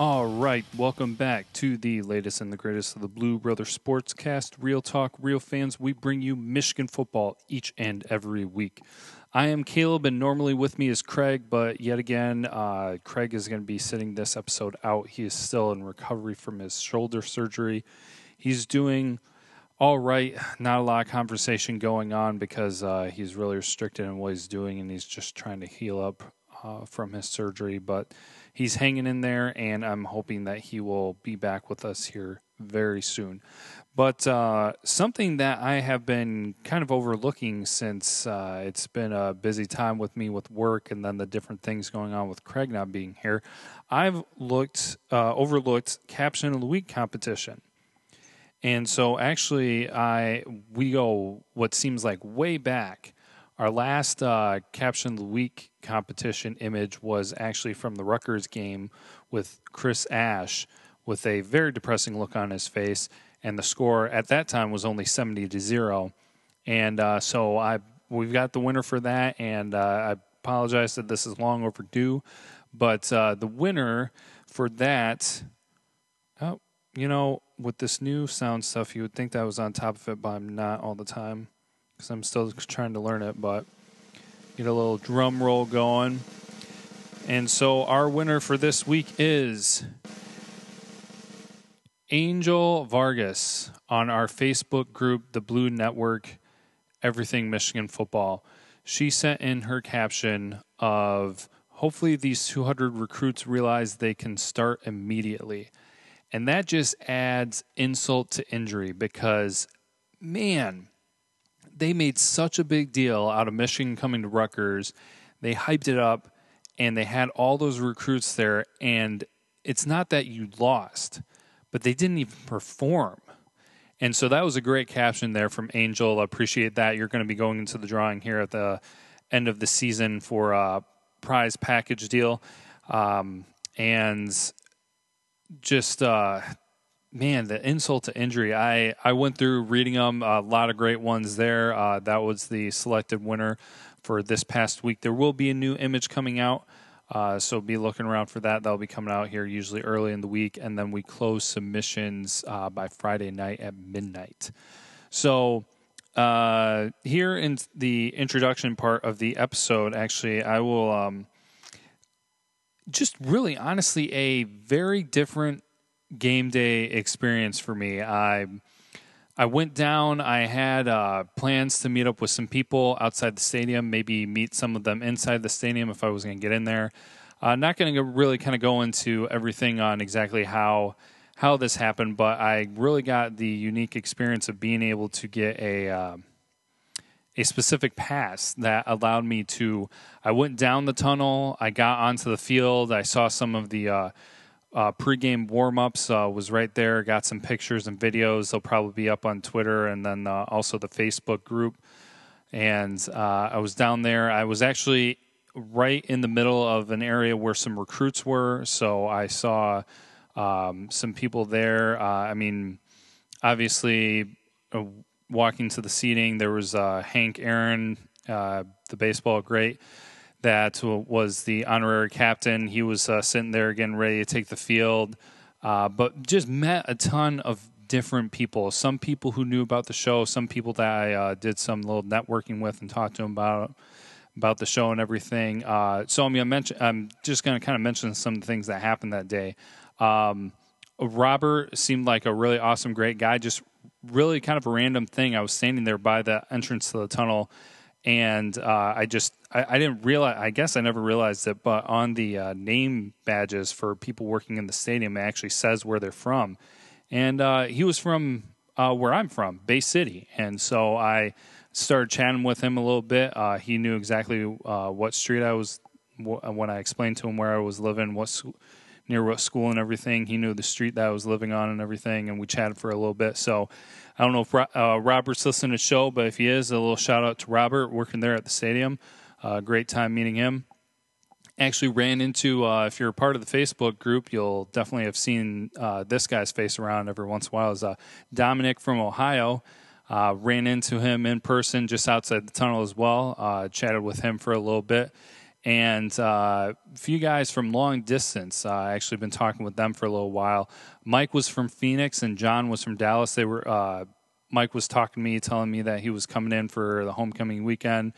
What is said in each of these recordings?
All right, welcome back to the latest and the greatest of the Blue Brother Sportscast. Real talk, real fans. We bring you Michigan football each and every week. I am Caleb, and normally with me is Craig, but yet again, uh, Craig is going to be sitting this episode out. He is still in recovery from his shoulder surgery. He's doing all right. Not a lot of conversation going on because uh, he's really restricted in what he's doing, and he's just trying to heal up uh, from his surgery. But he's hanging in there, and I'm hoping that he will be back with us here very soon. But uh, something that I have been kind of overlooking since uh, it's been a busy time with me with work and then the different things going on with Craig not being here, I've looked uh, overlooked caption of the week competition. And so actually I we go what seems like way back our last uh, caption of the week competition image was actually from the Rutgers game with Chris Ash with a very depressing look on his face, and the score at that time was only seventy to zero. And uh, so I we've got the winner for that, and uh, I apologize that this is long overdue, but uh, the winner for that, oh, you know, with this new sound stuff, you would think that was on top of it, but I'm not all the time because I'm still trying to learn it, but get a little drum roll going. And so our winner for this week is Angel Vargas on our Facebook group, The Blue Network, Everything Michigan Football. She sent in her caption of hopefully these 200 recruits realize they can start immediately. And that just adds insult to injury because, man, they made such a big deal out of Michigan coming to Rutgers. They hyped it up and they had all those recruits there. And it's not that you lost, but they didn't even perform. And so that was a great caption there from Angel. I appreciate that. You're going to be going into the drawing here at the end of the season for a prize package deal. Um, and just uh, man, the insult to injury. I I went through reading them. A lot of great ones there. Uh, that was the selected winner for this past week. There will be a new image coming out. Uh, so be looking around for that. That'll be coming out here usually early in the week, and then we close submissions uh, by Friday night at midnight. So uh, here in the introduction part of the episode, actually, I will um, just really honestly a very different game day experience for me. I I went down. I had uh, plans to meet up with some people outside the stadium, maybe meet some of them inside the stadium if I was going to get in there. Uh, not going to really kind of go into everything on exactly how how this happened, but I really got the unique experience of being able to get a uh, a specific pass that allowed me to. I went down the tunnel. I got onto the field. I saw some of the uh, pregame warm-ups uh, was right there. Got some pictures and videos. They'll probably be up on Twitter and then uh, also the Facebook group. And uh, I was down there. I was actually right in the middle of an area where some recruits were, so I saw um, some people there. Uh, I mean, obviously, uh, walking to the seating, there was Hank Aaron, the baseball great that was the honorary captain. He was uh, sitting there getting ready to take the field, uh, but just met a ton of different people. Some people who knew about the show, some people that I uh, did some little networking with and talked to them about about the show and everything. Uh, so I'm gonna mention. I'm just gonna kind of mention some things that happened that day. Um, Robert seemed like a really awesome, great guy. Just really kind of a random thing. I was standing there by the entrance to the tunnel and uh, I just I, I, didn't realize. I guess I never realized it, but on the uh, name badges for people working in the stadium, it actually says where they're from, and uh, he was from uh, where I'm from, Bay City, and so I started chatting with him a little bit. Uh, he knew exactly uh, what street I was when I explained to him where I was living, what near what school and everything. He knew the street that I was living on and everything, and we chatted for a little bit. So I don't know if uh, Robert's listening to the show, but if he is, a little shout out to Robert working there at the stadium. Uh, great time meeting him. Actually, ran into, uh, if you're a part of the Facebook group, you'll definitely have seen uh, this guy's face around every once in a while. Is uh, Dominic from Ohio. Uh, ran into him in person just outside the tunnel as well. chatted with him for a little bit. and uh, a few guys from long distance. Uh, I actually been talking with them for a little while. Mike was from Phoenix, and John was from Dallas. They were. Uh, Mike was talking to me, telling me that he was coming in for the homecoming weekend.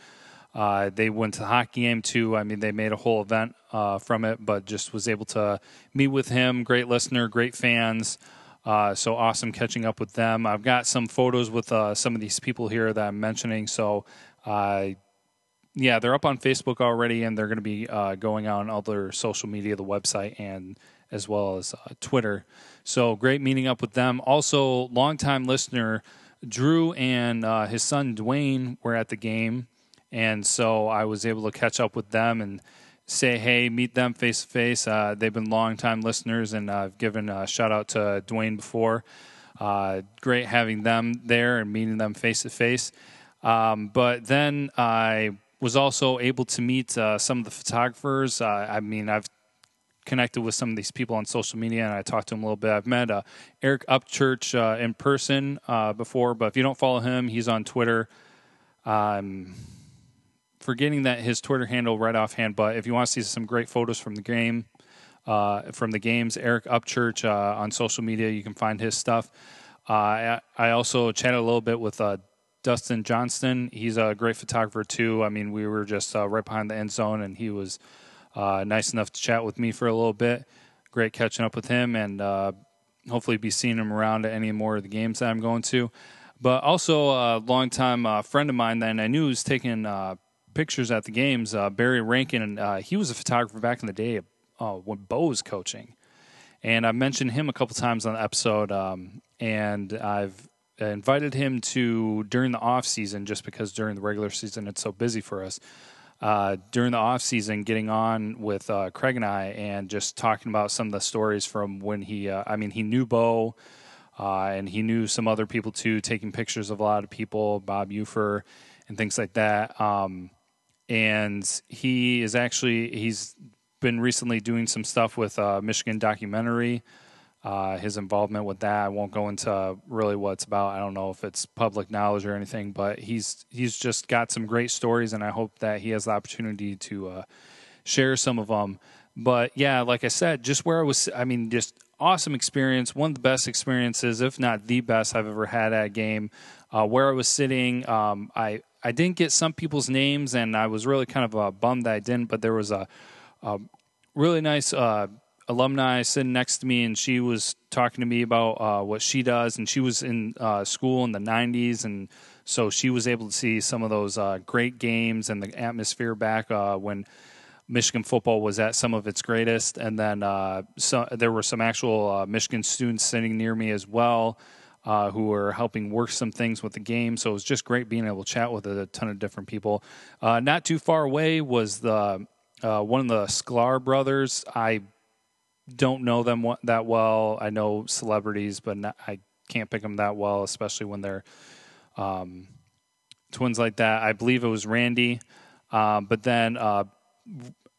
Uh, they went to the hockey game too. I mean, they made a whole event uh, from it, but just was able to meet with him. Great listener, great fans. Uh, so awesome catching up with them. I've got some photos with uh, some of these people here that I'm mentioning. So, uh, yeah, they're up on Facebook already, and they're going to be uh, going on other social media, the website, and as well as Twitter. So great meeting up with them. Also, longtime listener Drew and his son Dwayne were at the game and so I was able to catch up with them and say hey, meet them face to face. They've been longtime listeners, and I've given a shout out to Dwayne before. Uh, great having them there and meeting them face to face. But then I was also able to meet uh, some of the photographers. Uh, I mean, I've connected with some of these people on social media, and I talked to them a little bit. I've met uh, Eric Upchurch uh, in person uh, before, but if you don't follow him, he's on Twitter. Um, forgetting that his Twitter handle right offhand, but if you want to see some great photos from the game, uh, from the games, Eric Upchurch uh, on social media, you can find his stuff. Uh, I, I, also chatted a little bit with uh, Dustin Johnston. He's a great photographer too. I mean, we were just uh, right behind the end zone, and he was uh, nice enough to chat with me for a little bit. Great catching up with him, and hopefully be seeing him around at any more of the games that I'm going to. But also a longtime friend of mine that I knew was taking pictures at the games. Uh, Barry Rankin, uh, he was a photographer back in the day uh, when Bo was coaching, and I've mentioned him a couple times on the episode. Um, and I've invited him to during the off season, just because during the regular season it's so busy for us. Uh, during the off season, getting on with uh, Craig and I, and just talking about some of the stories from when he. Uh, I mean, he knew Bo. and he knew some other people too, taking pictures of a lot of people, Bob Ufer, and things like that. Um, and he is actually he's been recently doing some stuff with uh, Michigan documentary. Uh, his involvement with that, I won't go into really what it's about. I don't know if it's public knowledge or anything, but he's he's just got some great stories, and I hope that he has the opportunity to uh, share some of them. But yeah, like I said, just where I was, I mean, just awesome experience. One of the best experiences, if not the best, I've ever had at a game. Uh, where I was sitting, um, I I didn't get some people's names, and I was really kind of uh, bummed that I didn't. But there was a, a really nice uh, alumni sitting next to me, and she was talking to me about uh, what she does. And she was in uh, school in the '90s, and so she was able to see some of those uh, great games and the atmosphere back uh, when. Michigan football was at some of its greatest, and then so, there were some actual Michigan students sitting near me as well uh, who were helping work some things with the game. So it was just great being able to chat with a ton of different people. Uh, not too far away was the uh, one of the Sklar brothers. I don't know them that well. I know celebrities, but not, I can't pick them that well, especially when they're um, twins like that. I believe it was Randy, uh, but then uh,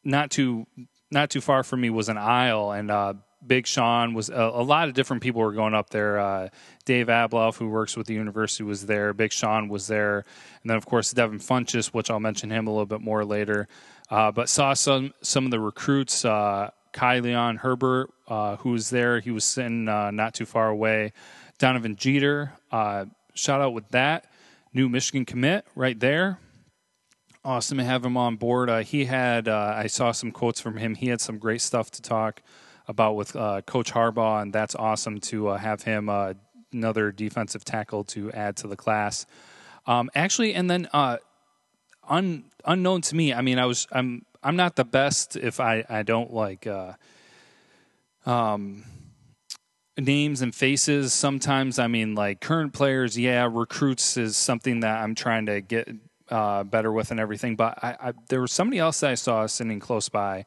not too not too far from me was an aisle and uh, Big Sean was a, a, lot of different people were going up there. Uh, Dave Ablauf, who works with the university, was there. Big Sean was there, and then of course Devin Funchess, which I'll mention him a little bit more later. Uh, but saw some some of the recruits. Uh, Kai Leon Herbert, uh, who was there, he was sitting uh, not too far away. Donovan Jeter, uh, shout out with that new Michigan commit right there. Awesome to have him on board. he had I saw some quotes from him. He had some great stuff to talk about with uh, Coach Harbaugh, and that's awesome to uh, have him uh, another defensive tackle to add to the class. Um, actually, and then uh, un, unknown to me, I mean, I was I'm I'm not the best if I I don't like uh, um, names and faces. Sometimes I mean, like current players, yeah, recruits is something that I'm trying to get uh, better with and everything. But I, I, there was somebody else that I saw sitting close by,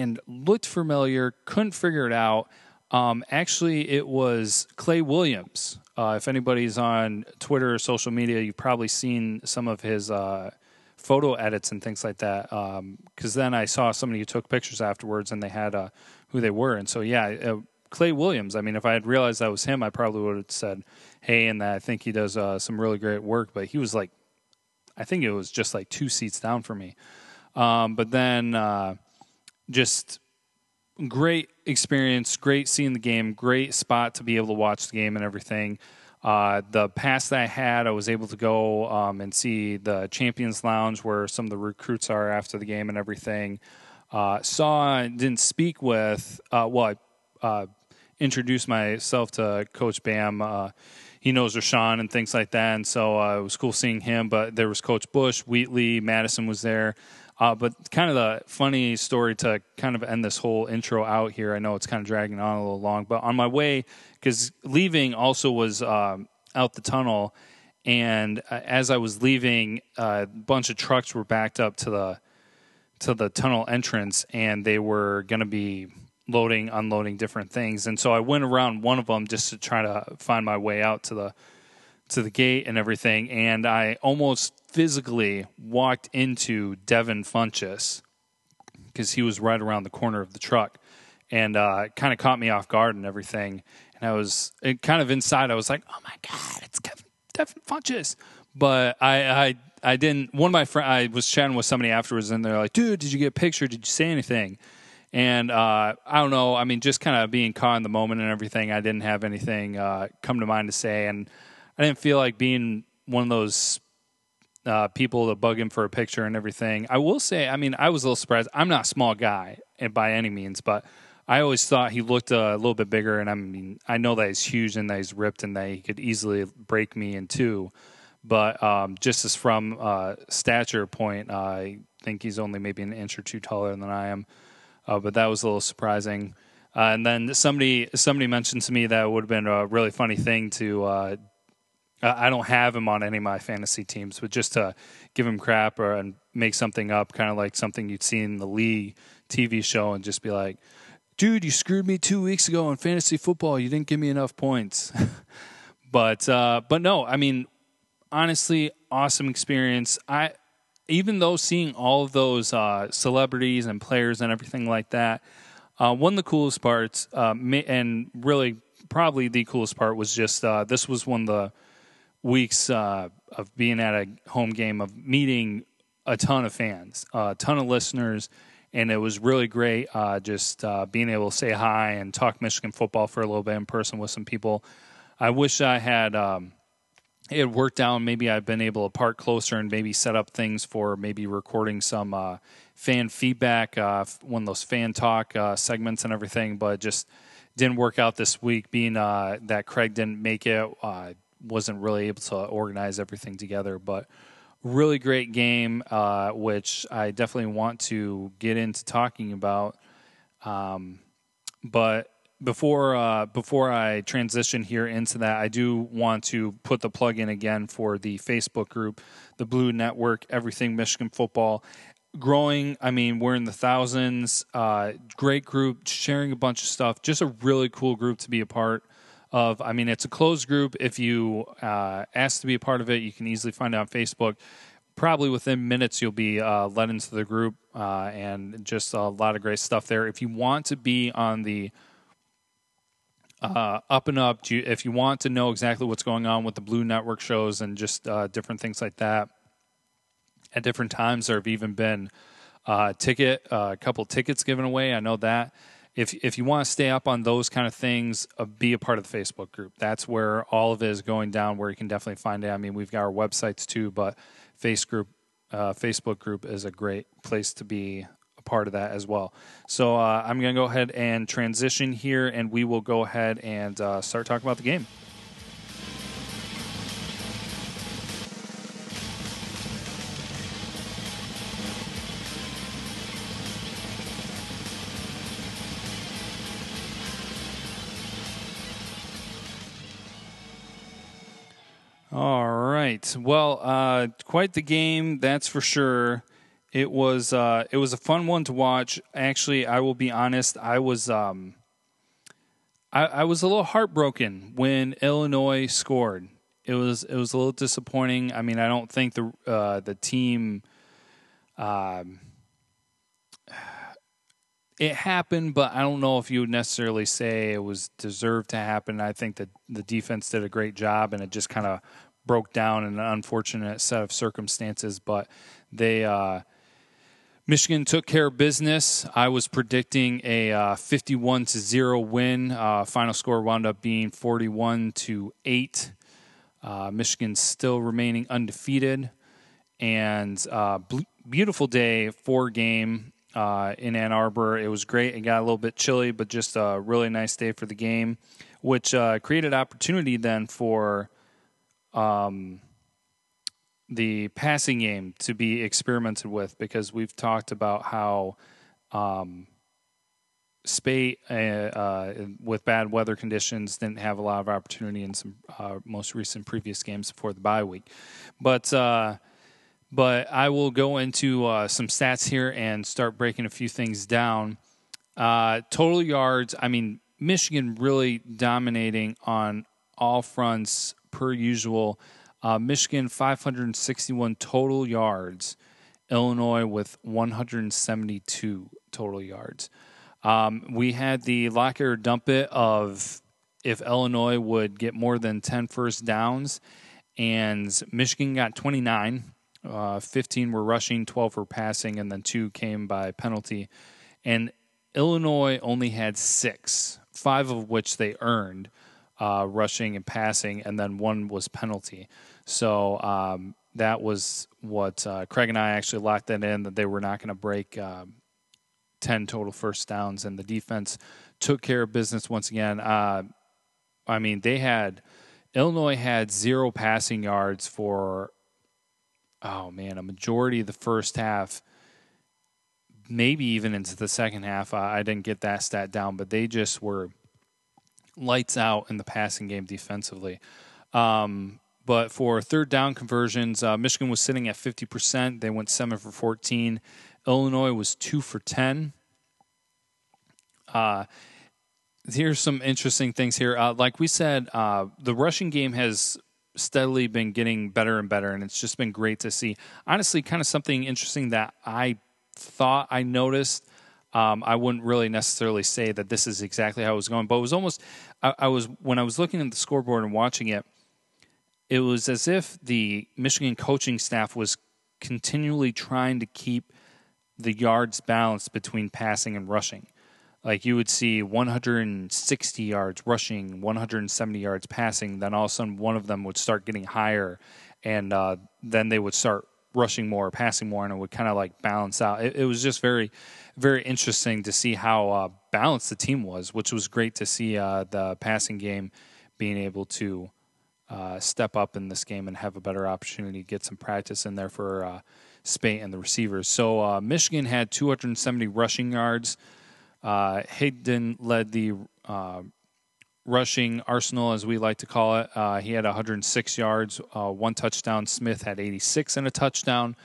and looked familiar, couldn't figure it out. Um, actually, it was Clay Williams. Uh, if anybody's on Twitter or social media, you've probably seen some of his uh, photo edits and things like that. Because um, then I saw somebody who took pictures afterwards and they had uh, who they were. And so, yeah, uh, Clay Williams. I mean, if I had realized that was him, I probably would have said, hey, and that I think he does uh, some really great work. But he was like, I think it was just like two seats down for me. Um, but then uh, just great experience, great seeing the game, great spot to be able to watch the game and everything. Uh, the pass that I had, I was able to go um, and see the Champions Lounge where some of the recruits are after the game and everything. Uh, saw, didn't speak with, uh, well, I uh, introduced myself to Coach Bam. Uh, he knows Rashawn and things like that, and so uh, it was cool seeing him. But there was Coach Bush, Wheatley, Mattison was there. Uh, but kind of the funny story to kind of end this whole intro out here. I know it's kind of dragging on a little long, but on my way, because leaving also was um, out the tunnel, and uh, as I was leaving, uh, a bunch of trucks were backed up to the to the tunnel entrance, and they were going to be loading, unloading different things. And so I went around one of them just to try to find my way out to the to the gate and everything, and I almost physically walked into Devin Funchess because he was right around the corner of the truck, and uh, kind of caught me off guard and everything. And I was kind of inside. I was like, "Oh my god, it's Kevin, Devin Funchess!" But I, I, I didn't. One of my friends, I was chatting with somebody afterwards, and they're like, "Dude, did you get a picture? Did you say anything?" And uh, I don't know. I mean, just kind of being caught in the moment and everything. I didn't have anything uh, come to mind to say, and I didn't feel like being one of those uh, people to bug him for a picture and everything. I will say, I mean, I was a little surprised. I'm not a small guy eh, by any means, but I always thought he looked a little bit bigger. And I mean, I know that he's huge and that he's ripped and that he could easily break me in two. But um, just as from uh, stature point, uh, I think he's only maybe an inch or two taller than I am. Uh, but that was a little surprising. Uh, and then somebody somebody mentioned to me that it would have been a really funny thing to uh, I don't have him on any of my fantasy teams, but just to give him crap or and make something up, kind of like something you'd see in the Lee TV show, and just be like, "Dude, you screwed me two weeks ago in fantasy football. You didn't give me enough points." but uh, but no, I mean, honestly, awesome experience. I even though seeing all of those uh, celebrities and players and everything like that, uh, one of the coolest parts, uh, and really probably the coolest part was just uh, this was one of the weeks uh, of being at a home game of meeting a ton of fans, a ton of listeners, and it was really great uh, just uh, being able to say hi and talk Michigan football for a little bit in person with some people. I wish I had um, it worked out. Maybe I've been able to park closer and maybe set up things for maybe recording some uh, fan feedback, uh, one of those fan talk uh, segments and everything, but just didn't work out this week. Being that Craig didn't make it wasn't really able to organize everything together. But really great game, uh, which I definitely want to get into talking about. Um, but before uh, before I transition here into that, I do want to put the plug in again for the Facebook group, the Blue Network, Everything Michigan Football. Growing, I mean, we're in the thousands. Uh, great group, sharing a bunch of stuff. Just a really cool group to be a part of i mean it's a closed group. If you uh, ask to be a part of it you can easily find it on facebook. Probably within minutes you'll be uh, led into the group uh, and just a lot of great stuff there. If you want to be on the uh, up and up if you want to know exactly what's going on with the blue network shows and just uh, different things like that at different times there have even been uh, ticket a couple tickets given away. I know that if if you want to stay up on those kind of things, uh, be a part of the Facebook group. That's where all of it is going down. Where you can definitely find it. I mean, we've got our websites too, but face group, uh, Facebook group is a great place to be a part of that as well. So uh, I'm going to go ahead and transition here, and we will go ahead and uh, start talking about the game. All right. Well, uh, quite the game, that's for sure. It was uh, it was a fun one to watch. Actually, I will be honest. I was um, I, I was a little heartbroken when Illinois scored. It was it was a little disappointing. I mean, I don't think the uh, the team. Um, it happened, but I don't know if you would necessarily say it was deserved to happen. I think that the defense did a great job, and it just kind of broke down in an unfortunate set of circumstances. But they, uh, Michigan took care of business. I was predicting a uh, 51 to 0 win. Uh, final score wound up being 41 to 8. Uh, Michigan still remaining undefeated. And uh, beautiful day for game uh, in Ann Arbor. It was great. It got a little bit chilly, but just a really nice day for the game, which uh, created opportunity then for. Um, the passing game to be experimented with because we've talked about how um, Speight uh, uh, with bad weather conditions didn't have a lot of opportunity in some uh, most recent previous games before the bye week, but uh, but I will go into uh, some stats here and start breaking a few things down. Uh, total yards, I mean Michigan really dominating on all fronts per usual. Uh, Michigan 561 total yards. Illinois with 172 total yards. Um, we had the lock it or dump it of if Illinois would get more than 10 first downs, and Michigan got 29. Uh, 15 were rushing, 12 were passing, and then two came by penalty. And Illinois only had six, five of which they earned, uh, rushing and passing, and then one was penalty. So um, that was what uh, Craig and I actually locked that in that they were not going to break um, 10 total first downs, and the defense took care of business once again. Uh, I mean, they had Illinois had zero passing yards for oh man, a majority of the first half, maybe even into the second half. I didn't get that stat down, but they just were lights out in the passing game defensively. Um, but for third down conversions, uh, Michigan was sitting at 50%. They went 7 for 14. Illinois was 2 for 10. Uh, here's some interesting things here. Uh, like we said, uh, the rushing game has steadily been getting better and better, and it's just been great to see. Honestly, kind of something interesting that I thought I noticed. Um, I wouldn't really necessarily say that this is exactly how it was going, but it was almost. I, I was when I was looking at the scoreboard and watching it it was as if the Michigan coaching staff was continually trying to keep the yards balanced between passing and rushing. Like you would see 160 yards rushing, 170 yards passing, then all of a sudden one of them would start getting higher, and uh, then they would start rushing more, passing more, and it would kind of like balance out. It, it, was just very, very interesting to see how uh, balanced the team was, which was great to see uh, the passing game being able to uh, step up in this game and have a better opportunity to get some practice in there for uh, Speight and the receivers. So uh, Michigan had 270 rushing yards. Uh, Higdon led the uh, rushing arsenal, as we like to call it. He had 106 yards, one touchdown. Smith had 86 and a touchdown.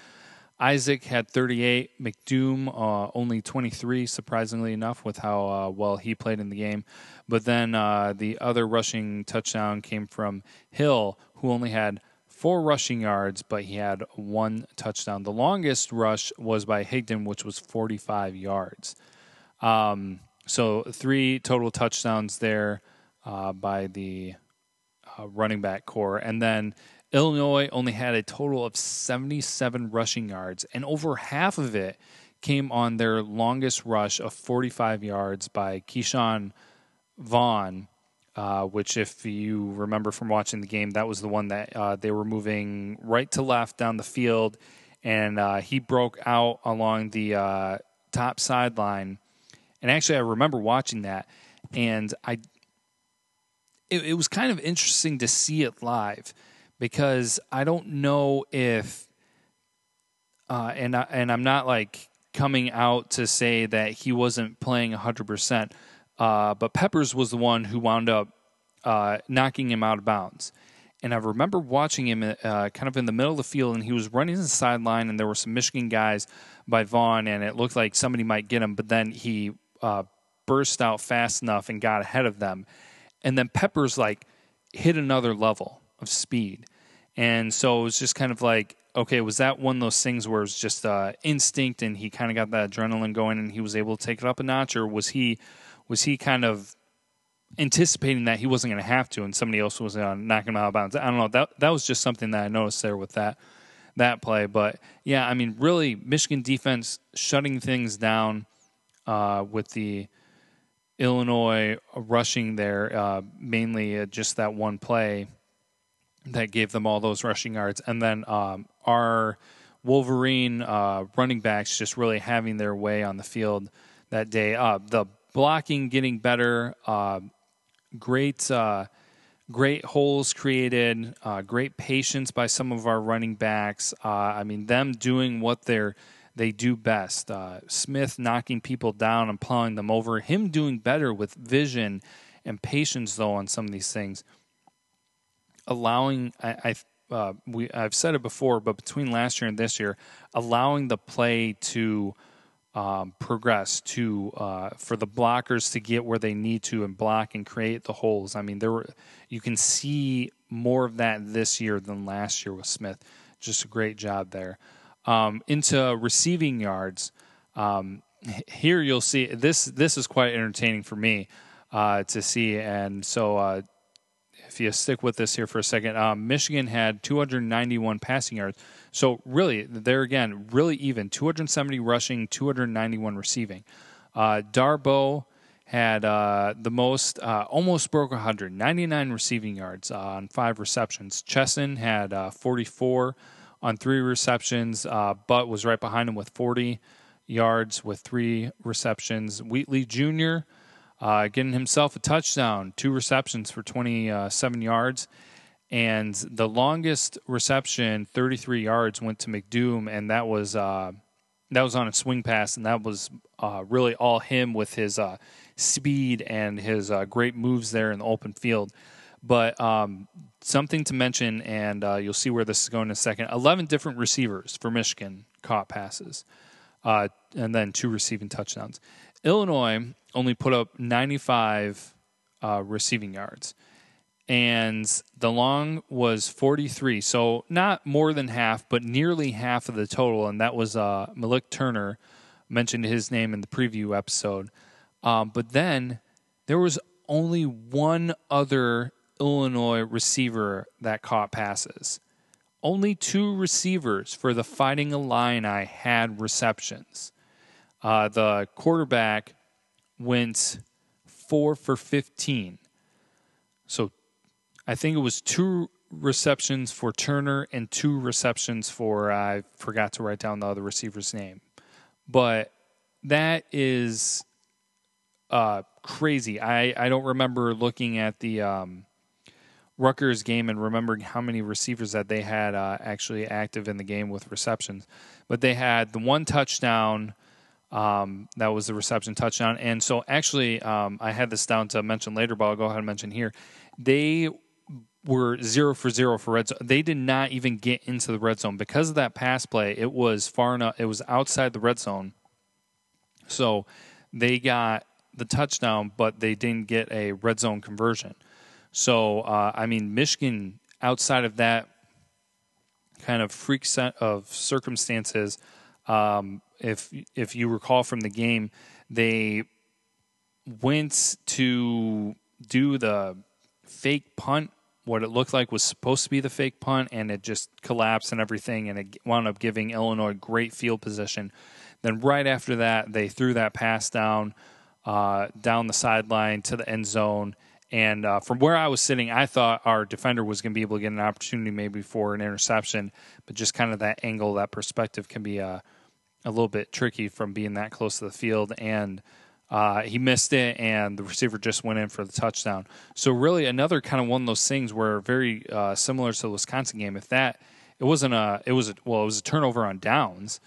Isaac had 38. McDoom uh, only 23, surprisingly enough, with how uh, well he played in the game. But then uh, the other rushing touchdown came from Hill, who only had four rushing yards, but he had one touchdown. The longest rush was by Higdon, which was 45 yards. Um, so three total touchdowns there uh, by the uh, running back core. And then Illinois only had a total of 77 rushing yards, and over half of it came on their longest rush of 45 yards by Ke'Shawn Vaughn, uh, which, if you remember from watching the game, that was the one that uh, they were moving right to left down the field, and uh, he broke out along the uh, top sideline. And actually, I remember watching that, and I it, it was kind of interesting to see it live because I don't know if, uh, and I, and I'm not like coming out to say that he wasn't playing 100%, uh, but Peppers was the one who wound up uh, knocking him out of bounds. And I remember watching him uh, kind of in the middle of the field, and he was running the sideline, and there were some Michigan guys by Vaughn, and it looked like somebody might get him, but then he uh, burst out fast enough and got ahead of them. And then Peppers like hit another level of speed. And so it was just kind of like, okay, was that one of those things where it was just uh, instinct and he kind of got that adrenaline going and he was able to take it up a notch, or was he was he kind of anticipating that he wasn't going to have to and somebody else was uh, knocking him out of bounds? I don't know. That that was just something that I noticed there with that that play. But yeah, I mean, really, Michigan defense shutting things down uh, with the Illinois rushing there, uh, mainly just that one play that gave them all those rushing yards, and then um, our Wolverine uh, running backs just really having their way on the field that day. Uh, the blocking getting better, uh, great great holes created, uh, great patience by some of our running backs. Uh, I mean, them doing what they're they do best. Uh, Smith knocking people down and plowing them over. Him doing better with vision and patience, though, on some of these things. Allowing, I, I uh, we I've said it before, but between last year and this year, allowing the play to um, progress to uh, for the blockers to get where they need to and block and create the holes. I mean, there were you can see more of that this year than last year with Smith. Just a great job there. Um, into receiving yards, um, here you'll see this. This is quite entertaining for me uh, to see, and so. If you stick with this here for a second, um, Michigan had 291 passing yards. So really, there again, really even 270 rushing, 291 receiving. Uh, Darboh had uh, the most, uh, almost broke 100, 99 receiving yards uh, on five receptions. Chesson had uh, 44 on three receptions. Uh, Butt was right behind him with 40 yards with three receptions. Wheatley Jr. getting himself a touchdown, two receptions for 27 yards. And the longest reception, 33 yards, went to McDoom, and that was uh, that was on a swing pass, and that was uh, really all him with his uh, speed and his uh, great moves there in the open field. But um, something to mention, and uh, you'll see where this is going in a second. 11 different receivers for Michigan caught passes, uh, and then two receiving touchdowns. Illinois only put up 95 receiving yards. And the long was 43 so not more than half but nearly half of the total and that was uh, malik turner mentioned his name in the preview episode. Um, but then there was only one other illinois receiver that caught passes. Only two receivers for the fighting illini had receptions. Uh, the quarterback went four for 15 so I think it was two receptions for Turner and two receptions for I forgot to write down the other receiver's name, but that is uh, crazy. I I don't remember looking at the um, Rutgers game and remembering how many receivers that they had uh, actually active in the game with receptions, but they had the one touchdown. Um, that was the reception touchdown. And so, actually, um, I had this down to mention later, but I'll go ahead and mention here. They were zero for zero for red zone. They did not even get into the red zone because of that pass play. It was far enough. It was outside the red zone, so they got the touchdown, but they didn't get a red zone conversion. So uh, I mean, Michigan outside of that kind of freak set of circumstances, um, if if you recall from the game, they went to do the fake punt what it looked like was supposed to be the fake punt, and it just collapsed and everything, and it wound up giving Illinois great field position. Then right after that, they threw that pass down uh, down the sideline to the end zone. And uh, from where I was sitting, I thought our defender was going to be able to get an opportunity maybe for an interception, but just kind of that angle, that perspective can be uh, a little bit tricky from being that close to the field. And uh, he missed it, and the receiver just went in for the touchdown. So really, another kind of one of those things where very uh, similar to the Wisconsin game. If that it wasn't a it was a, well it was a turnover on downs.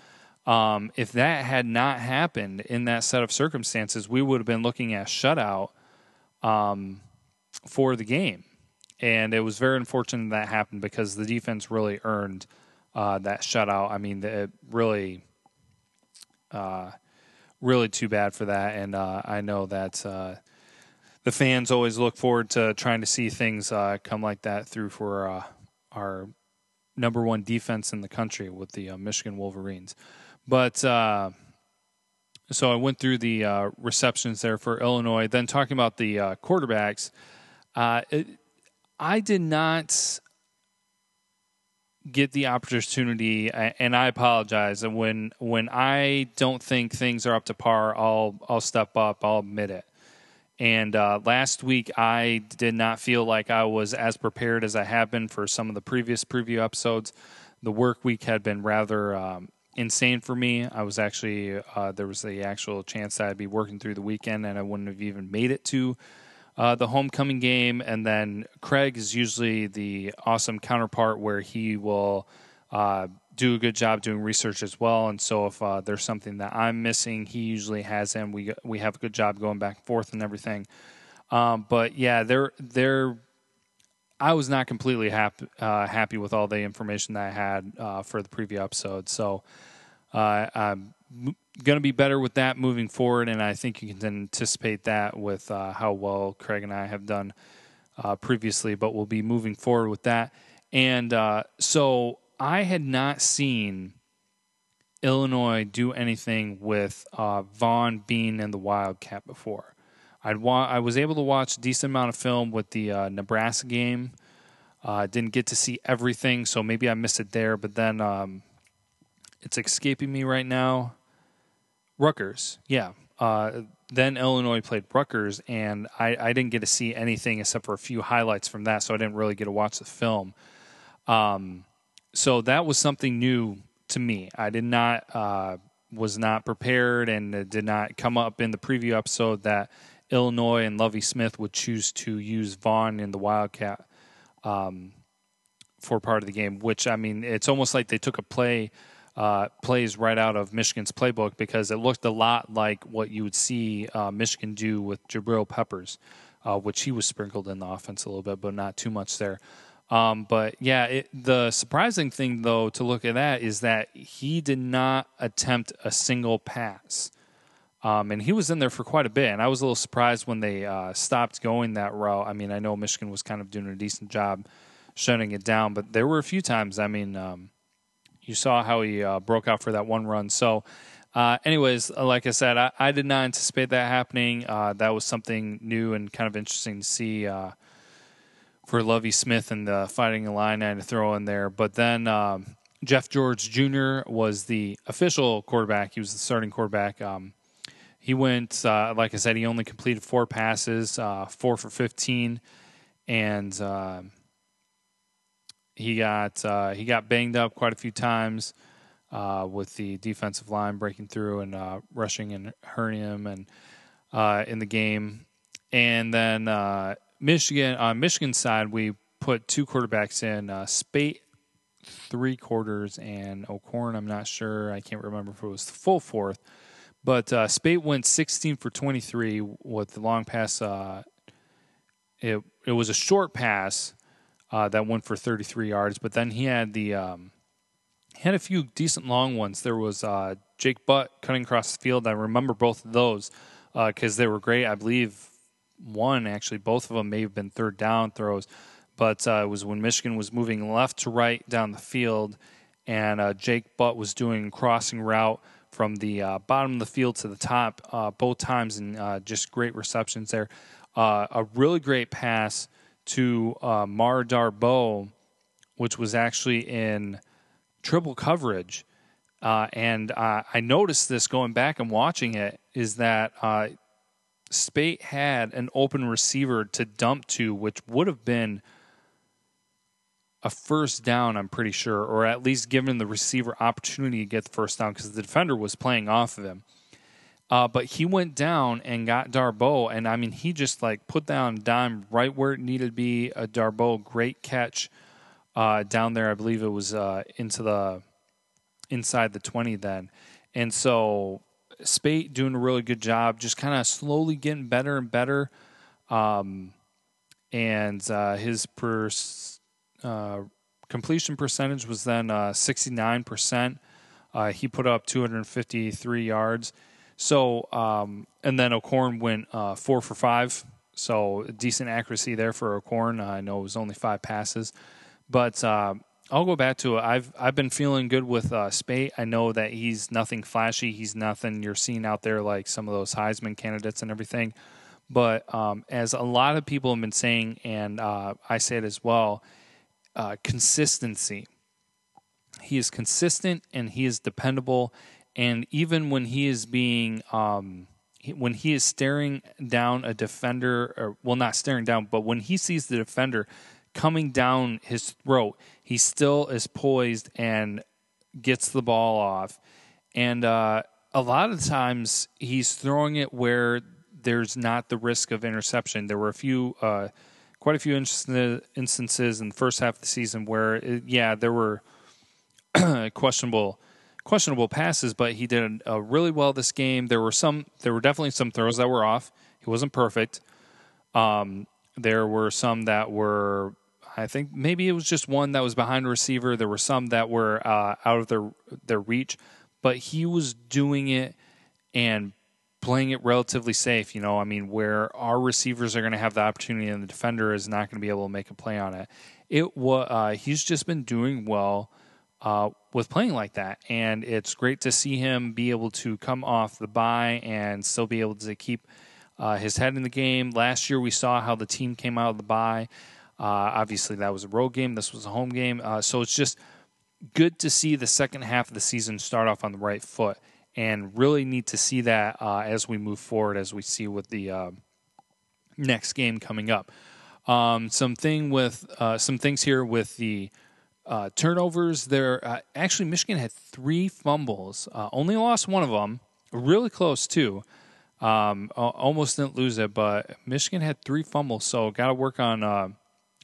Um, if that had not happened in that set of circumstances, we would have been looking at shutout um, for the game, and it was very unfortunate that happened because the defense really earned uh, that shutout. I mean, it really. Uh, really too bad for that. And uh, I know that uh, the fans always look forward to trying to see things uh, come like that through for uh, our number one defense in the country with the uh, Michigan Wolverines. But so I went through the receptions there for Illinois. Then talking about the quarterbacks, it, I did not. Get the opportunity, and I apologize. And when when I don't think things are up to par, I'll I'll step up. I'll admit it. And uh, last week, I did not feel like I was as prepared as I have been for some of the previous preview episodes. The work week had been rather um, insane for me. I was actually uh, there was the actual chance that I'd be working through the weekend, and I wouldn't have even made it to uh, the homecoming game. And then Craig is usually the awesome counterpart where he will uh, do a good job doing research as well. And so if uh, there's something that I'm missing, he usually has him. We we have a good job going back and forth and everything. Um, but yeah, they're they're. I was not completely happy uh, happy with all the information that I had uh, for the preview episode. So uh, I'm going to be better with that moving forward, and I think you can anticipate that with uh, how well Craig and I have done uh, previously. But we'll be moving forward with that. And uh, so I had not seen Illinois do anything with uh, Vaughn Bean and the Wildcat before. I'd wa- I was able to watch a decent amount of film with the uh, Nebraska game. Uh, didn't get to see everything, so maybe I missed it there. But then um, it's escaping me right now. Rutgers, yeah. Uh, then Illinois played Rutgers, and I, I, didn't get to see anything except for a few highlights from that, so I didn't really get to watch the film. Um, so that was something new to me. I did not uh, was not prepared, and did not come up in the preview episode that Illinois and Lovie Smith would choose to use Vaughn in the Wildcat um, for part of the game. Which I mean, it's almost like they took a play uh, plays right out of Michigan's playbook because it looked a lot like what you would see uh, Michigan do with Jabril Peppers, uh, which he was sprinkled in the offense a little bit, but not too much there. Um, but yeah, it, the surprising thing though to look at that is that he did not attempt a single pass. Um, and he was in there for quite a bit, and I was a little surprised when they uh, stopped going that route. I mean, I know Michigan was kind of doing a decent job shutting it down, but there were a few times. I mean, um, you saw how he uh, broke out for that one run. So, uh, anyways, uh, like I said, I, I, did not anticipate that happening. Uh, that was something new and kind of interesting to see uh, for Lovie Smith and the fighting Illini to throw in there. But then um, Jeff George Jr. was the official quarterback. He was the starting quarterback. Um, he went, uh, like I said, he only completed four passes, four for 15. And he got uh, he got banged up quite a few times uh, with the defensive line breaking through and uh, rushing and hurting him and uh, in the game. And then uh, Michigan on Michigan side, we put two quarterbacks in uh, Speight three quarters and O'Korn. I'm not sure. I can't remember if it was the full fourth. But Speight went 16 for 23 with the long pass. it it was a short pass uh, that went for 33 yards. But then he had the um, he had a few decent long ones. There was uh, Jake Butt cutting across the field. I remember both of those because uh, they were great. I believe one actually, both of them may have been third down throws, but uh, it was when Michigan was moving left to right down the field, and uh, Jake Butt was doing crossing route from the uh, bottom of the field to the top both times, and just great receptions there. a really great pass to uh, Mar Darboh, which was actually in triple coverage. Uh, and uh, I noticed this going back and watching it is that uh, Speight had an open receiver to dump to, which would have been a first down, I'm pretty sure, or at least given the receiver opportunity to get the first down because the defender was playing off of him. Uh, but he went down and got Darboh, and I mean, he just like put down dime right where it needed to be. A Darboh great catch uh, down there. I believe it was uh, into the inside the twenty then, and so Speight doing a really good job, just kind of slowly getting better and better. Um, and uh, his per, uh, completion percentage was then uh, sixty nine percent. He put up two hundred fifty three yards so, um, and then O'Korn went uh, four for five. So, decent accuracy there for O'Korn. I know it was only five passes. But uh, I'll go back to it. I've, I've been feeling good with uh, Speight. I know that he's nothing flashy. He's nothing you're seeing out there like some of those Heisman candidates and everything. But um, as a lot of people have been saying, and uh, I say it as well, uh, consistency he is consistent and he is dependable. And even when he is being, um, when he is staring down a defender, or well, not staring down, but when he sees the defender coming down his throat, he still is poised and gets the ball off. And uh, a lot of times he's throwing it where there's not the risk of interception. There were a few, uh, quite a few instances in the first half of the season where, it, yeah, there were questionable questionable passes, but he did uh, really well this game. There were some, there were definitely some throws that were off. He wasn't perfect. Um, there were some that were, I think maybe it was just one that was behind a receiver. There were some that were uh, out of their their reach, but he was doing it and playing it relatively safe. You know, I mean, where our receivers are going to have the opportunity and the defender is not going to be able to make a play on it. It was uh, he's just been doing well uh, with playing like that, and it's great to see him be able to come off the bye and still be able to keep uh, his head in the game. Last year, we saw how the team came out of the bye. Uh, obviously, that was a road game. This was a home game, uh, so it's just good to see the second half of the season start off on the right foot and really need to see that uh, as we move forward, as we see with the uh, next game coming up. Um, some thing with uh, some things here with the uh, turnovers. There, uh, actually, Michigan had three fumbles. Uh, only lost one of them. Really close too. Um, almost didn't lose it, but Michigan had three fumbles. So got to work on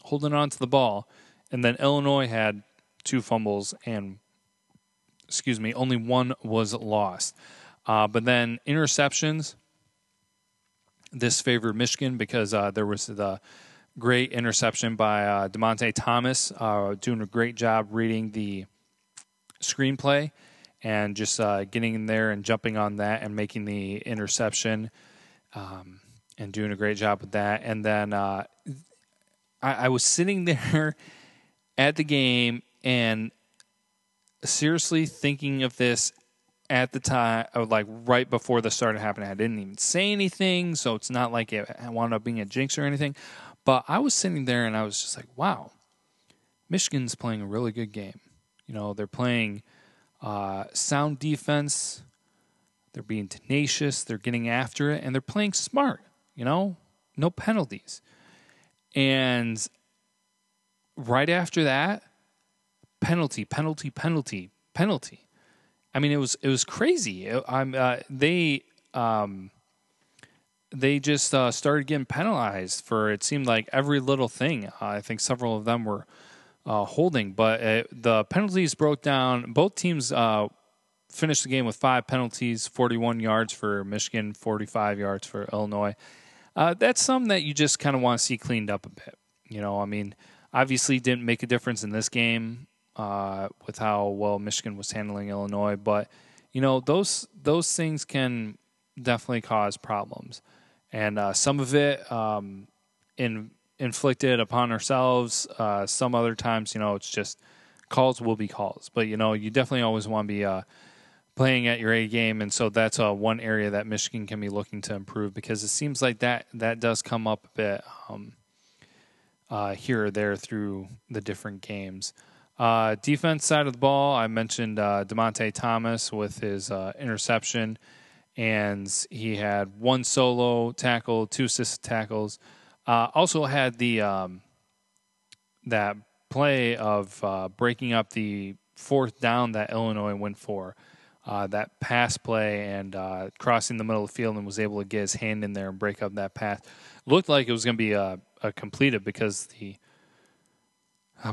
holding on to the ball. And then Illinois had two fumbles and excuse me, only one was lost. Uh, but then interceptions, this favored Michigan because uh, there was the great interception by uh, Dymonte Thomas, uh, doing a great job reading the screenplay and just uh, getting in there and jumping on that and making the interception um, and doing a great job with that. And then uh, I, I was sitting there at the game and seriously thinking of this at the time, or like right before the started happening. I didn't even say anything, so it's not like it wound up being a jinx or anything. But I was sitting there and I was just like, wow, Michigan's playing a really good game. You know, they're playing uh, sound defense, they're being tenacious, they're getting after it, and they're playing smart, you know, no penalties. And right after that, penalty, penalty, penalty, penalty. I mean, it was it was crazy. I'm uh, they um, they just uh, started getting penalized for it seemed like every little thing. Uh, I think several of them were uh, holding, but it, the penalties broke down. Both teams uh, finished the game with five penalties: forty-one yards for Michigan, forty-five yards for Illinois. Uh, that's something that you just kind of want to see cleaned up a bit. You know, I mean, obviously didn't make a difference in this game uh, with how well Michigan was handling Illinois. But you know those those things can definitely cause problems, and uh, some of it um, in, inflicted upon ourselves. Uh, some other times, you know, it's just calls will be calls. But you know, you definitely always want to be uh, playing at your A game, and so that's uh, one area that Michigan can be looking to improve because it seems like that that does come up a bit um, uh, here or there through the different games. Uh, defense side of the ball, I mentioned Dymonte Thomas with his interception, and he had one solo tackle, two assisted tackles. Uh, also had the um, that play of uh, breaking up the fourth down that Illinois went for. Uh, that pass play and uh, crossing the middle of the field and was able to get his hand in there and break up that pass. Looked like it was going to be a, a completed because the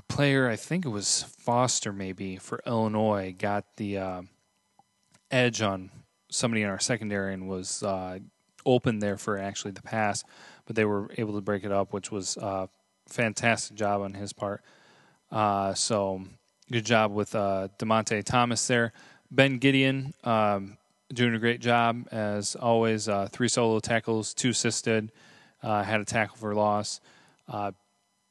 player, I think it was Foster maybe for Illinois, got the uh, edge on somebody in our secondary and was uh, open there for actually the pass, but they were able to break it up, which was a fantastic job on his part. Uh, so good job with uh, Dymonte Thomas there. Ben Gedeon um, doing a great job as always. Uh, three solo tackles, two assisted, uh, had a tackle for loss. Uh,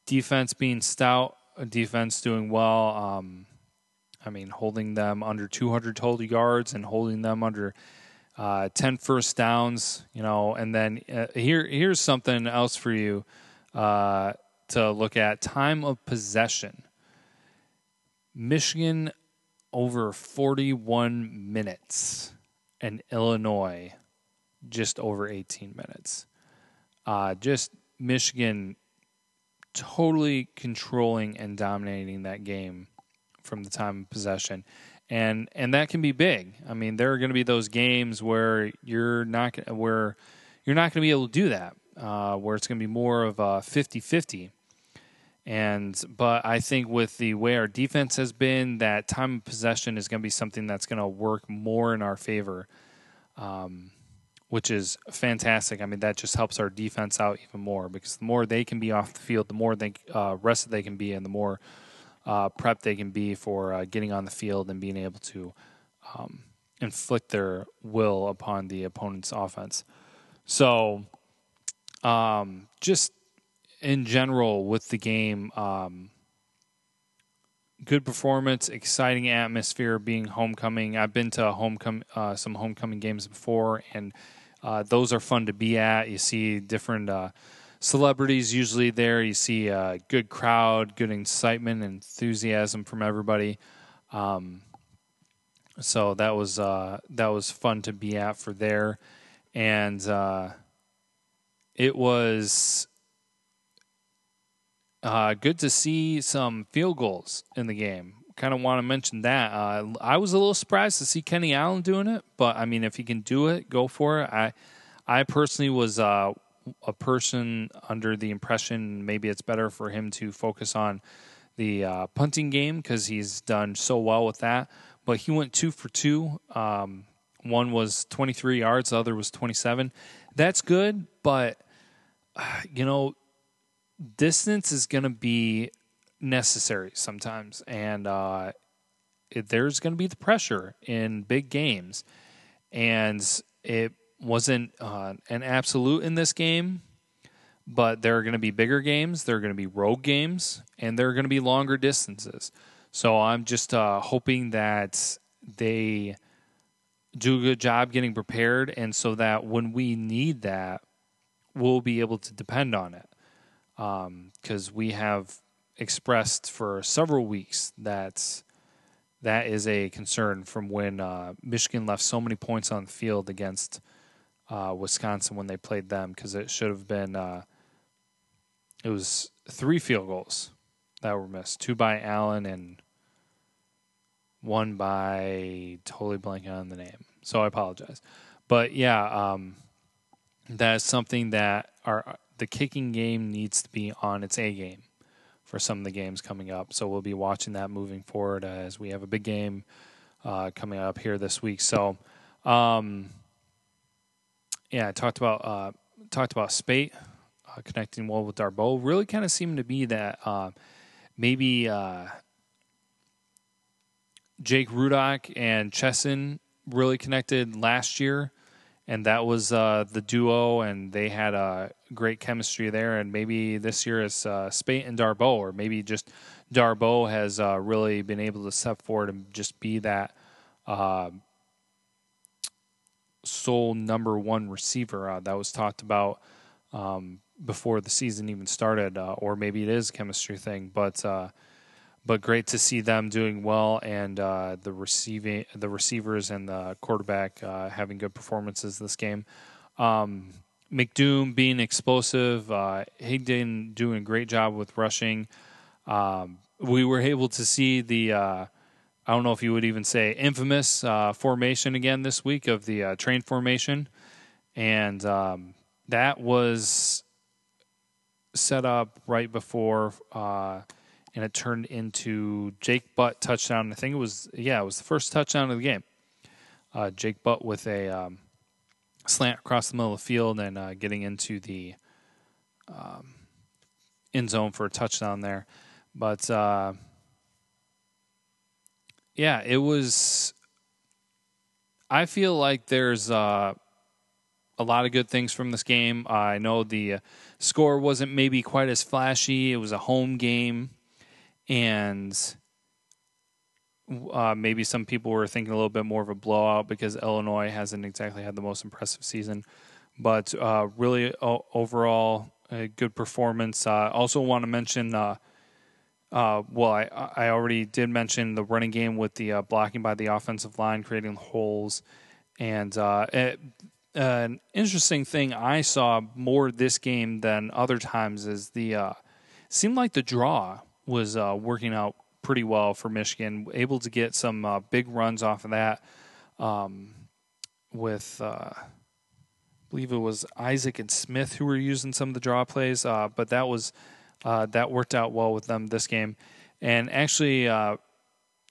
defense being stout defense doing well. Um, I mean, holding them under 200 total yards and holding them under uh, 10 first downs, you know, and then uh, here here's something else for you uh, to look at time of possession. Michigan over 41 minutes, and Illinois just over 18 minutes. Uh, just Michigan totally controlling and dominating that game from the time of possession. And and that can be big. I mean, there are going to be those games where you're not where you're not going to be able to do that, uh, where it's going to be more of a 50-50. And but I think with the way our defense has been, that time of possession is going to be something that's going to work more in our favor. Um, which is fantastic. I mean, that just helps our defense out even more because the more they can be off the field, the more they uh, rested they can be, and the more uh, prep they can be for uh, getting on the field and being able to um, inflict their will upon the opponent's offense. So, um, just in general with the game, um, good performance, exciting atmosphere, being homecoming. I've been to homecoming uh, some homecoming games before, and uh, those are fun to be at. You see different uh, celebrities usually there. You see a good crowd, good excitement, enthusiasm from everybody. Um, so that was uh, that was fun to be at for there, and uh, it was uh, good to see some field goals in the game kind of want to mention that. Uh, I was a little surprised to see Kenny Allen doing it, but I mean, if he can do it, go for it. I, I personally was uh, a person under the impression maybe it's better for him to focus on the uh, punting game because he's done so well with that. But he went two for two. Um, one was 23 yards, the other was 27. That's good, but you know, distance is going to be necessary sometimes, and uh, it, there's going to be the pressure in big games, and it wasn't uh, an absolute in this game. But there are going to be bigger games, there are going to be road games, and there are going to be longer distances. So I'm just uh, hoping that they do a good job getting prepared, and so that when we need that, we'll be able to depend on it. Because um, we have expressed for several weeks that that is a concern from when uh, Michigan left so many points on the field against uh, Wisconsin when they played them because it should have been uh, it was three field goals that were missed, two by Allen and one by totally blanking on the name. So I apologize, but yeah, um, that is something that our the kicking game needs to be on its A game for some of the games coming up. So we'll be watching that moving forward as we have a big game uh, coming up here this week. So, um, yeah, I talked about uh, talked about Speight uh, connecting well with Darboh. Really, kind of seemed to be that uh, maybe uh, Jake Rudock and Chesson really connected last year and that was uh, the duo, and they had a great chemistry there. And maybe this year it's uh, Speight and Darboh, or maybe just Darboh has really been able to step forward and just be that sole number one receiver uh, that was talked about um, before the season even started, uh, or maybe it is a chemistry thing, but uh, but great to see them doing well and uh, the receiving the receivers and the quarterback uh, having good performances this game. Um, McDoom being explosive, uh, Higdon doing a great job with rushing. Um, we were able to see the uh, I don't know if you would even say infamous uh, formation again this week of the uh, train formation, and um, that was set up right before and it turned into Jake Butt touchdown. I think it was yeah, it was the first touchdown of the game. Uh, Jake Butt with a um, slant across the middle of the field and uh, getting into the um, end zone for a touchdown there. But uh, yeah, it was. I feel like there's uh, a lot of good things from this game. I know the uh, score wasn't maybe quite as flashy. It was a home game and uh, maybe some people were thinking a little bit more of a blowout because Illinois hasn't exactly had the most impressive season. But uh, really, overall, a good performance. Uh, also, want to mention uh, well, I, I already did mention the running game with the uh, blocking by the offensive line, creating holes. And uh, it, an interesting thing I saw more this game than other times is the uh, seemed like the draw was uh, working out pretty well for Michigan, able to get some uh, big runs off of that. Um, with I believe it was Isaac and Smith who were using some of the draw plays, but that was uh, that worked out well with them this game. And actually, uh,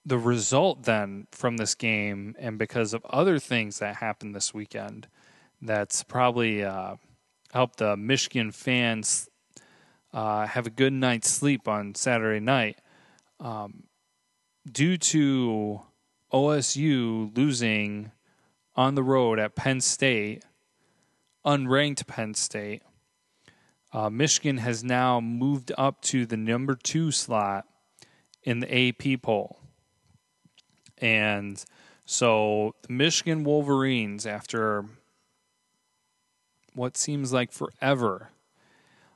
the result then from this game, and because of other things that happened this weekend, that's probably uh, helped the Michigan fans uh, have a good night's sleep on Saturday night. Um, due to OSU losing on the road at Penn State, unranked Penn State, uh, Michigan has now moved up to the number two slot in the AP poll. And so the Michigan Wolverines, after what seems like forever,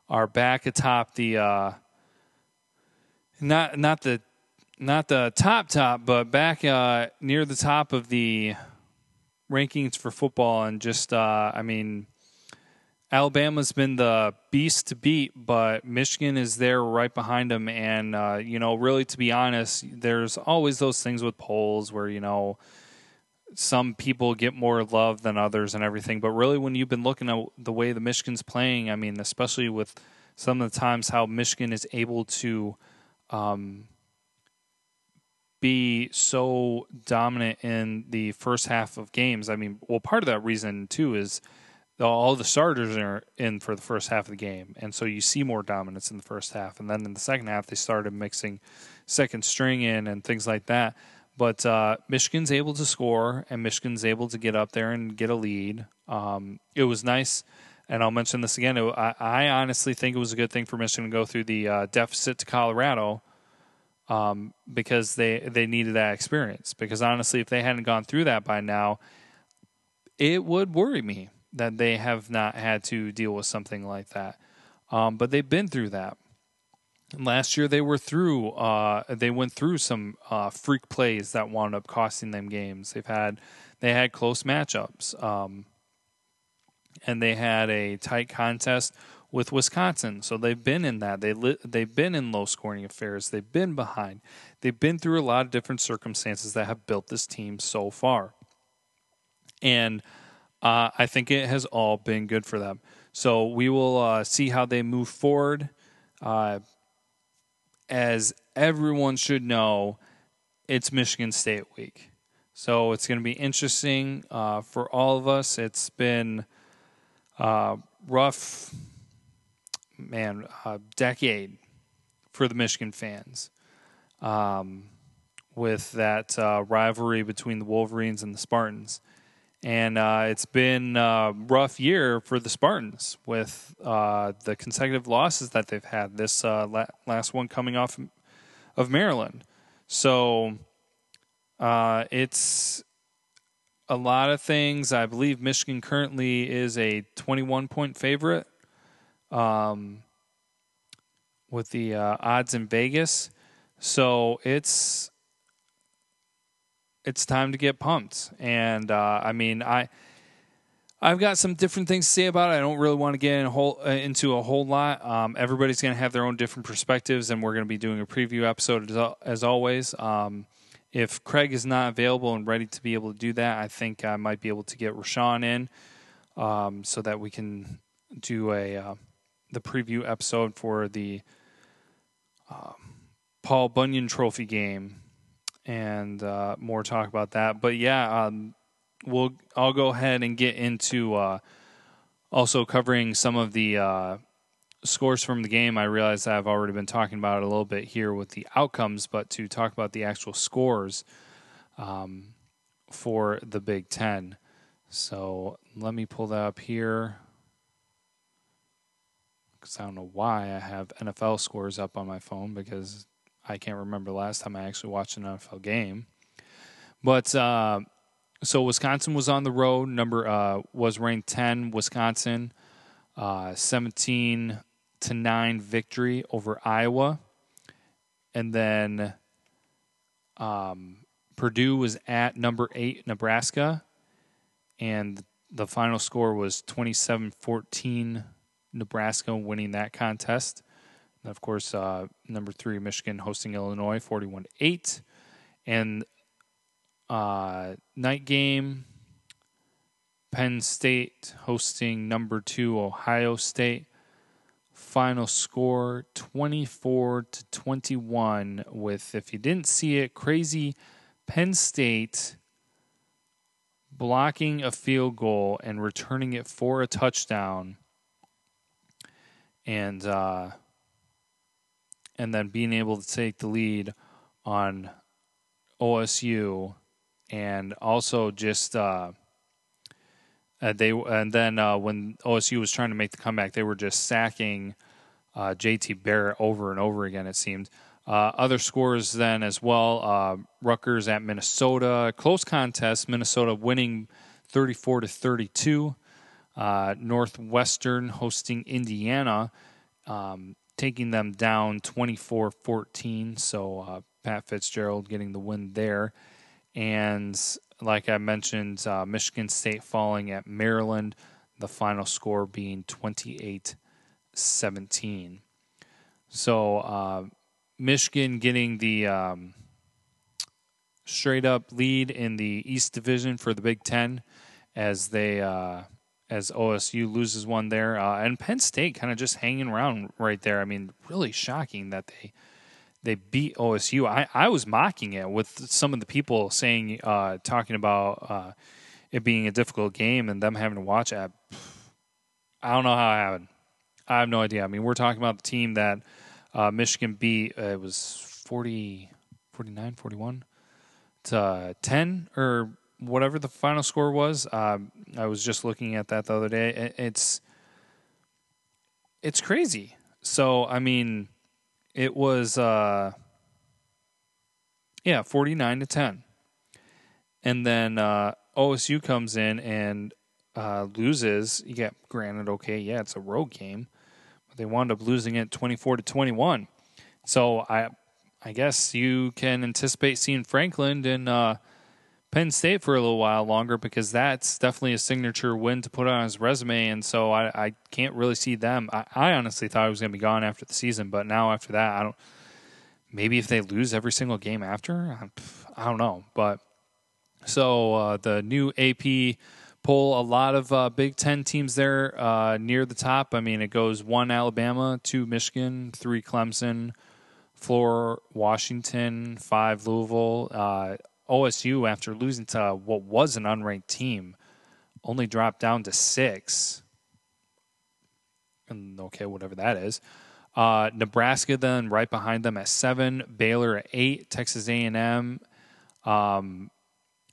are back atop the uh, not not the not the top top, but back uh, near the top of the rankings for football, and just uh, I mean Alabama's been the beast to beat, but Michigan is there right behind them. And, uh, you know, really, to be honest, there's always those things with polls where, you know, some people get more love than others and everything. But really, when you've been looking at the way the Michigan's playing, I mean, especially with some of the times how Michigan is able to um, be so dominant in the first half of games. I mean, well, part of that reason, too, is – all the starters are in for the first half of the game, and so you see more dominance in the first half, and then in the second half they started mixing second string in and things like that. But uh, Michigan's able to score, and Michigan's able to get up there and get a lead. Um, it was nice, and I'll mention this again. It, I, I, honestly think it was a good thing for Michigan to go through the uh, deficit to Colorado um, because they they needed that experience. Because honestly, if they hadn't gone through that by now, it would worry me that they have not had to deal with something like that. Um, but they've been through that. Last year they were through. Uh, they went through some uh, freak plays that wound up costing them games. They've had they had close matchups, um, and they had a tight contest with Wisconsin. So they've been in that. They li- they've been in low scoring affairs. They've been behind. They've been through a lot of different circumstances that have built this team so far. And uh, I think it has all been good for them. So we will uh, see how they move forward. Uh, as everyone should know, it's Michigan State week. So it's going to be interesting uh, for all of us. It's been uh, rough, man, decade for the Michigan fans. Um, with that uh, rivalry between the Wolverines and the Spartans and uh, it's been a rough year for the Spartans with uh, the consecutive losses that they've had. This uh, la- last one coming off of Maryland, so uh, it's a lot of things. I believe Michigan currently is a 21 point favorite um, with the uh, odds in Vegas, so it's it's time to get pumped. And uh, I mean, I I've got some different things to say about it. I don't really want to get in a whole, uh, into a whole lot. Um, everybody's going to have their own different perspectives, and we're going to be doing a preview episode as, as always. Um, if Craig is not available and ready to be able to do that, I think I might be able to get Rashawn in um, so that we can do a uh, the preview episode for the uh, Paul Bunyan Trophy game and uh, more talk about that. But yeah, um, we'll I'll go ahead and get into uh, also covering some of the uh, scores from the game. I realize I've already been talking about it a little bit here with the outcomes, but to talk about the actual scores um, for the Big Ten. So let me pull that up here. Because I don't know why I have NFL scores up on my phone because I can't remember last time I actually watched an NFL game. But uh, so Wisconsin was on the road. Number uh, was ranked ten. Wisconsin, uh, seventeen to nine victory over Iowa, and then um, Purdue was at number eight, Nebraska, and the final score was 27 14, Nebraska winning that contest. And of course, uh, number three, Michigan hosting Illinois 41 8. And uh, night game, Penn State hosting number two, Ohio State. Final score 24 to 21 with if you didn't see it crazy Penn State blocking a field goal and returning it for a touchdown, and uh, and then being able to take the lead on OSU, and also just uh, uh, they and then uh, when OSU was trying to make the comeback, they were just sacking uh, JT Barrett over and over again. It seemed. Uh, other scores then as well. Uh, Rutgers at Minnesota, close contest. Minnesota winning 34 to 32. Uh, Northwestern hosting Indiana, um, taking them down 24 14. So uh, Pat Fitzgerald getting the win there. And like I mentioned, uh, Michigan State falling at Maryland, the final score being 28 17. So, uh, Michigan getting the um, straight up lead in the East Division for the Big Ten as they uh, as OSU loses one there, uh, and Penn State kind of just hanging around right there. I mean, really shocking that they they beat OSU. I, I was mocking it with some of the people saying uh, talking about uh, it being a difficult game and them having to watch it. I don't know how it happened. I have no idea. I mean, we're talking about the team that uh, Michigan beat, uh, it was 40, 49, 41 to uh, 10 or whatever the final score was. Um, I was just looking at that the other day. It's it's crazy. So I mean, it was uh, yeah, forty nine to ten, and then uh, OSU comes in and uh, loses. You get granted, okay, yeah, it's a road game, but they wound up losing it 24 to 21. So I I guess you can anticipate seeing Franklin and uh, Penn State for a little while longer because that's definitely a signature win to put on his resume. And so I, I can't really see them. I, I honestly thought he was going to be gone after the season, but now after that, I don't. Maybe if they lose every single game after, I don't know. But so uh, the new AP poll, a lot of uh, Big Ten teams there uh, near the top. I mean, it goes one Alabama, two Michigan, three Clemson, four Washington, five Louisville. OSU, after losing to what was an unranked team, only dropped down to six. And okay, whatever that is. Uh, Nebraska then right behind them at seven, Baylor at eight, Texas A&M. Um,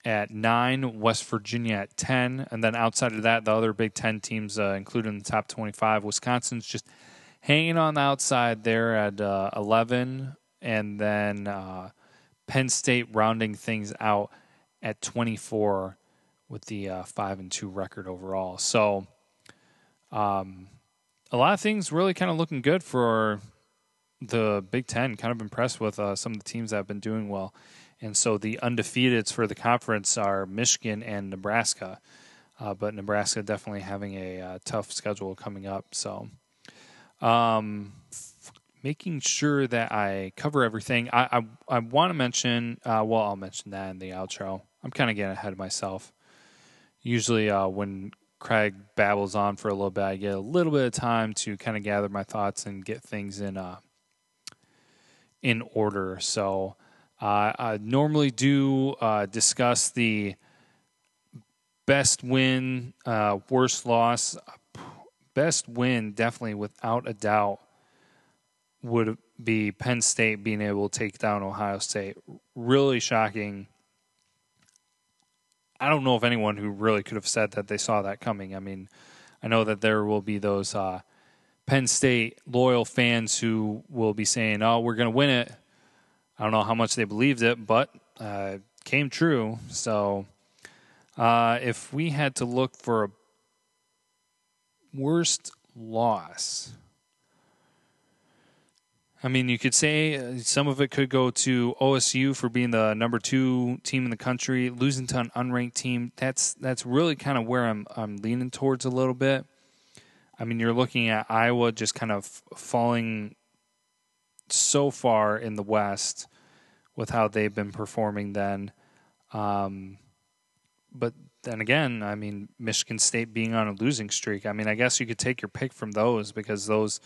at nine, West Virginia at 10. And then outside of that, the other Big Ten teams, uh, including the top 25, Wisconsin's just hanging on the outside there at uh, 11. And then uh, Penn State rounding things out at 24 with the uh, 5 and 2 record overall. So um, a lot of things really kind of looking good for the Big Ten. Kind of impressed with uh, some of the teams that have been doing well. And so the undefeateds for the conference are Michigan and Nebraska. Uh, but Nebraska definitely having a uh, tough schedule coming up. So, um, making sure that I cover everything. I I, I want to mention. Uh, well, I'll mention that in the outro. I'm kind of getting ahead of myself. Usually, uh, when Craig babbles on for a little bit, I get a little bit of time to kind of gather my thoughts and get things in uh, in order. So. Uh, I normally do uh, discuss the best win, uh, worst loss. Best win, definitely without a doubt, would be Penn State being able to take down Ohio State. Really shocking. I don't know if anyone who really could have said that they saw that coming. I mean, I know that there will be those uh, Penn State loyal fans who will be saying, "Oh, we're going to win it." I don't know how much they believed it, but uh, came true. So uh, if we had to look for a worst loss, I mean, you could say uh, some of it could go to OSU for being the number two team in the country, losing to an unranked team. That's that's really kind of where I'm I'm leaning towards a little bit. I mean, you're looking at Iowa just kind of falling so far in the West with how they've been performing. Then, um, but then again, I mean, Michigan State being on a losing streak. I mean, I guess you could take your pick from those because those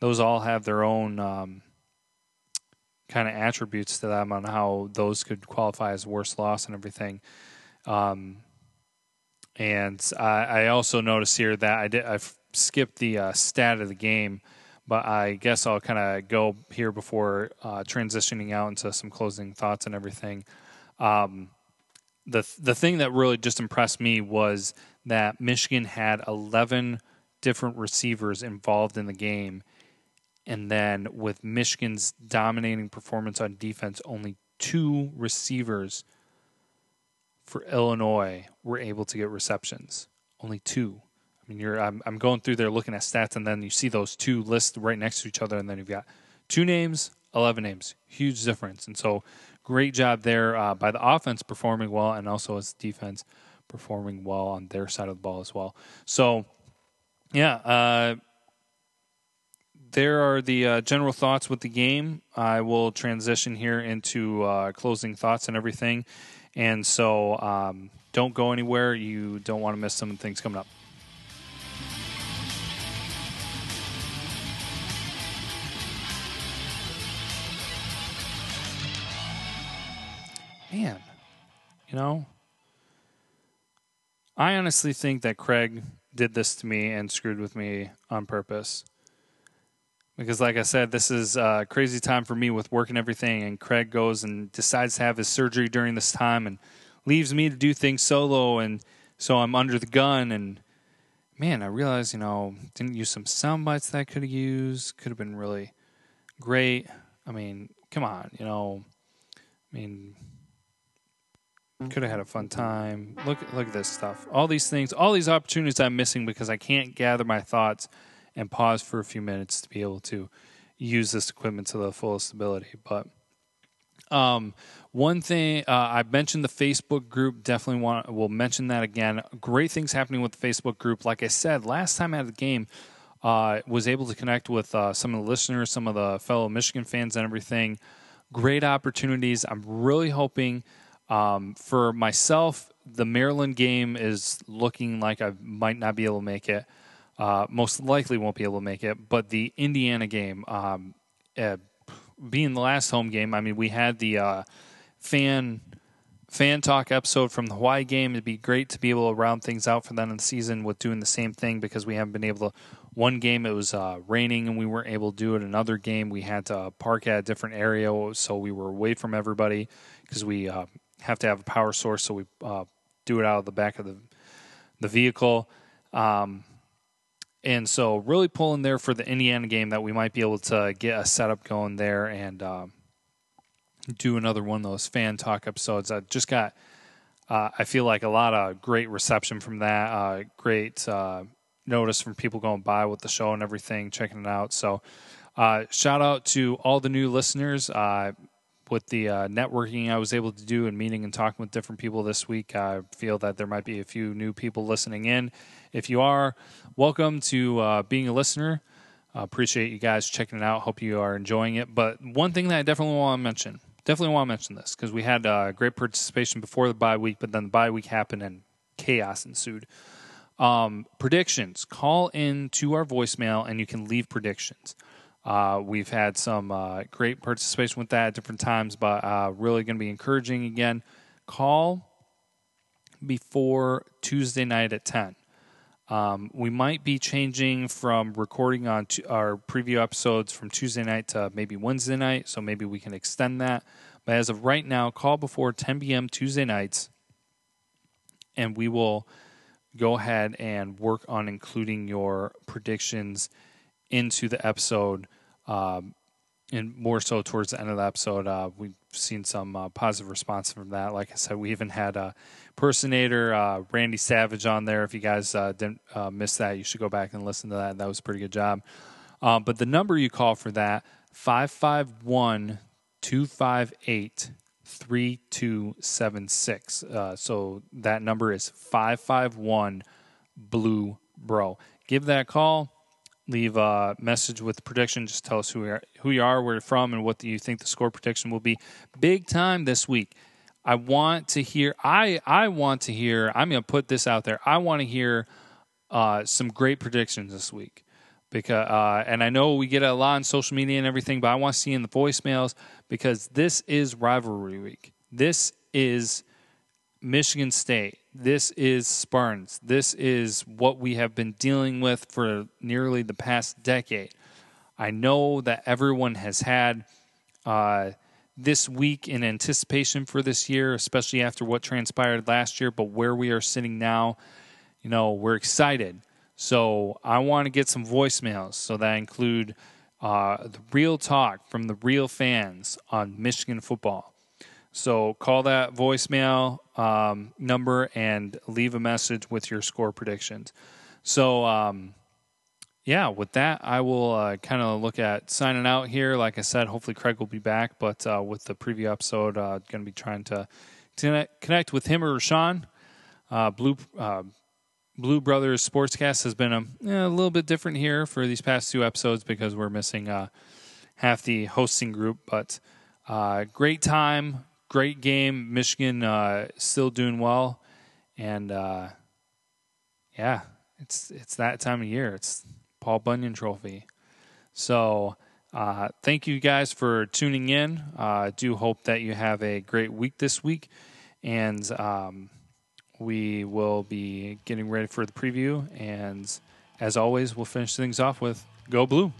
those all have their own um, kind of attributes to them on how those could qualify as worst loss and everything. Um, and I, I, also noticed here that I did I've skipped the uh, stat of the game, but I guess I'll kind of go here before uh, transitioning out into some closing thoughts and everything. Um, the the thing that really just impressed me was that Michigan had 11 different receivers involved in the game and then with Michigan's dominating performance on defense, only two receivers for Illinois were able to get receptions. Only two. I mean, you're I'm, I'm going through there looking at stats, and then you see those two lists right next to each other, and then you've got two names, eleven names, huge difference. And so, great job there uh, by the offense performing well, and also as defense performing well on their side of the ball as well. So, yeah, uh, there are the uh, general thoughts with the game. I will transition here into uh, closing thoughts and everything. And so um, don't go anywhere. You don't want to miss some things coming up. Man, you know, I honestly think that Craig did this to me and screwed with me on purpose because like I said, this is a crazy time for me with work and everything. And Craig goes and decides to have his surgery during this time and leaves me to do things solo. And so I'm under the gun. And man, I realized, you know, didn't use some sound bites that I could have used. Could have been really great. I mean, come on, you know, I mean, could have had a fun time. Look, look at this stuff. All these things, all these opportunities I'm missing because I can't gather my thoughts and pause for a few minutes to be able to use this equipment to the fullest ability. But um, one thing uh, I mentioned the Facebook group. Definitely want we'll mention that again. Great things happening with the Facebook group. Like I said last time at the game, uh, was able to connect with uh, some of the listeners, some of the fellow Michigan fans, and everything. Great opportunities. I'm really hoping um, for myself. The Maryland game is looking like I might not be able to make it uh, most likely won't be able to make it. But the Indiana game, um, uh, being the last home game, I mean, we had the uh, fan fan talk episode from the Hawaii game. It'd be great to be able to round things out for them in the season with doing the same thing because we haven't been able to. One game it was uh, raining and we weren't able to do it. Another game we had to park at a different area, so we were away from everybody because we uh, have to have a power source. So we uh, do it out of the back of the the vehicle. Um, and so, really pulling there for the Indiana game that we might be able to get a setup going there and uh, do another one of those fan talk episodes. I just got, uh, I feel like a lot of great reception from that. Uh, great uh, notice from people going by with the show and everything, checking it out. So, uh, shout out to all the new listeners. Uh, with the networking I was able to do and meeting and talking with different people this week, I feel that there might be a few new people listening in if you are, welcome to uh, being a listener. Uh, appreciate you guys checking it out. Hope you are enjoying it. But one thing that I definitely want to mention, definitely want to mention this because we had uh, great participation before the bye week, but then the bye week happened and chaos ensued. Um, predictions. Call in to our voicemail and you can leave predictions. Uh, we've had some uh, great participation with that at different times, but uh, really going to be encouraging again. Call before Tuesday night at 10. Um, we might be changing from recording on our preview episodes from Tuesday night to maybe Wednesday night, so maybe we can extend that. But as of right now, call before 10 p.m. Tuesday nights, and we will go ahead and work on including your predictions into the episode. Um, and more so towards the end of the episode, uh, we've seen some uh, positive response from that. Like I said, we even had a personator, uh, Randy Savage, on there. If you guys uh, didn't uh, miss that, you should go back and listen to that. That was a pretty good job. Um, but the number you call for that 551 258 3276. Uh, so that number is 551 Blue Bro. Give that call. Leave a message with prediction. Just tell us who, are, who you are, where you're from, and what you think the score prediction will be. Big time this week. I want to hear. I I want to hear. I'm going to put this out there. I want to hear uh, some great predictions this week because uh, and I know we get a lot on social media and everything, but I want to see in the voicemails because this is rivalry week. This is Michigan State. This is Spartans. This is what we have been dealing with for nearly the past decade. I know that everyone has had uh, this week in anticipation for this year, especially after what transpired last year, but where we are sitting now, you know, we're excited. So I want to get some voicemails. So that include uh, the real talk from the real fans on Michigan football. So call that voicemail um, number and leave a message with your score predictions. So, um, yeah, with that, I will uh, kind of look at signing out here. Like I said, hopefully Craig will be back, but uh, with the preview episode, uh, going to be trying to connect with him or Sean. Uh, Blue uh, Blue Brothers Sportscast has been a, a, little bit different here for these past two episodes because we're missing uh, half the hosting group. But great time, great game. Michigan uh, still doing well, and uh, yeah, it's it's that time of year. It's Paul Bunyan Trophy. So uh, thank you guys for tuning in. Uh, I do hope that you have a great week this week, and. Um, we will be getting ready for the preview. And as always, we'll finish things off with Go Blue.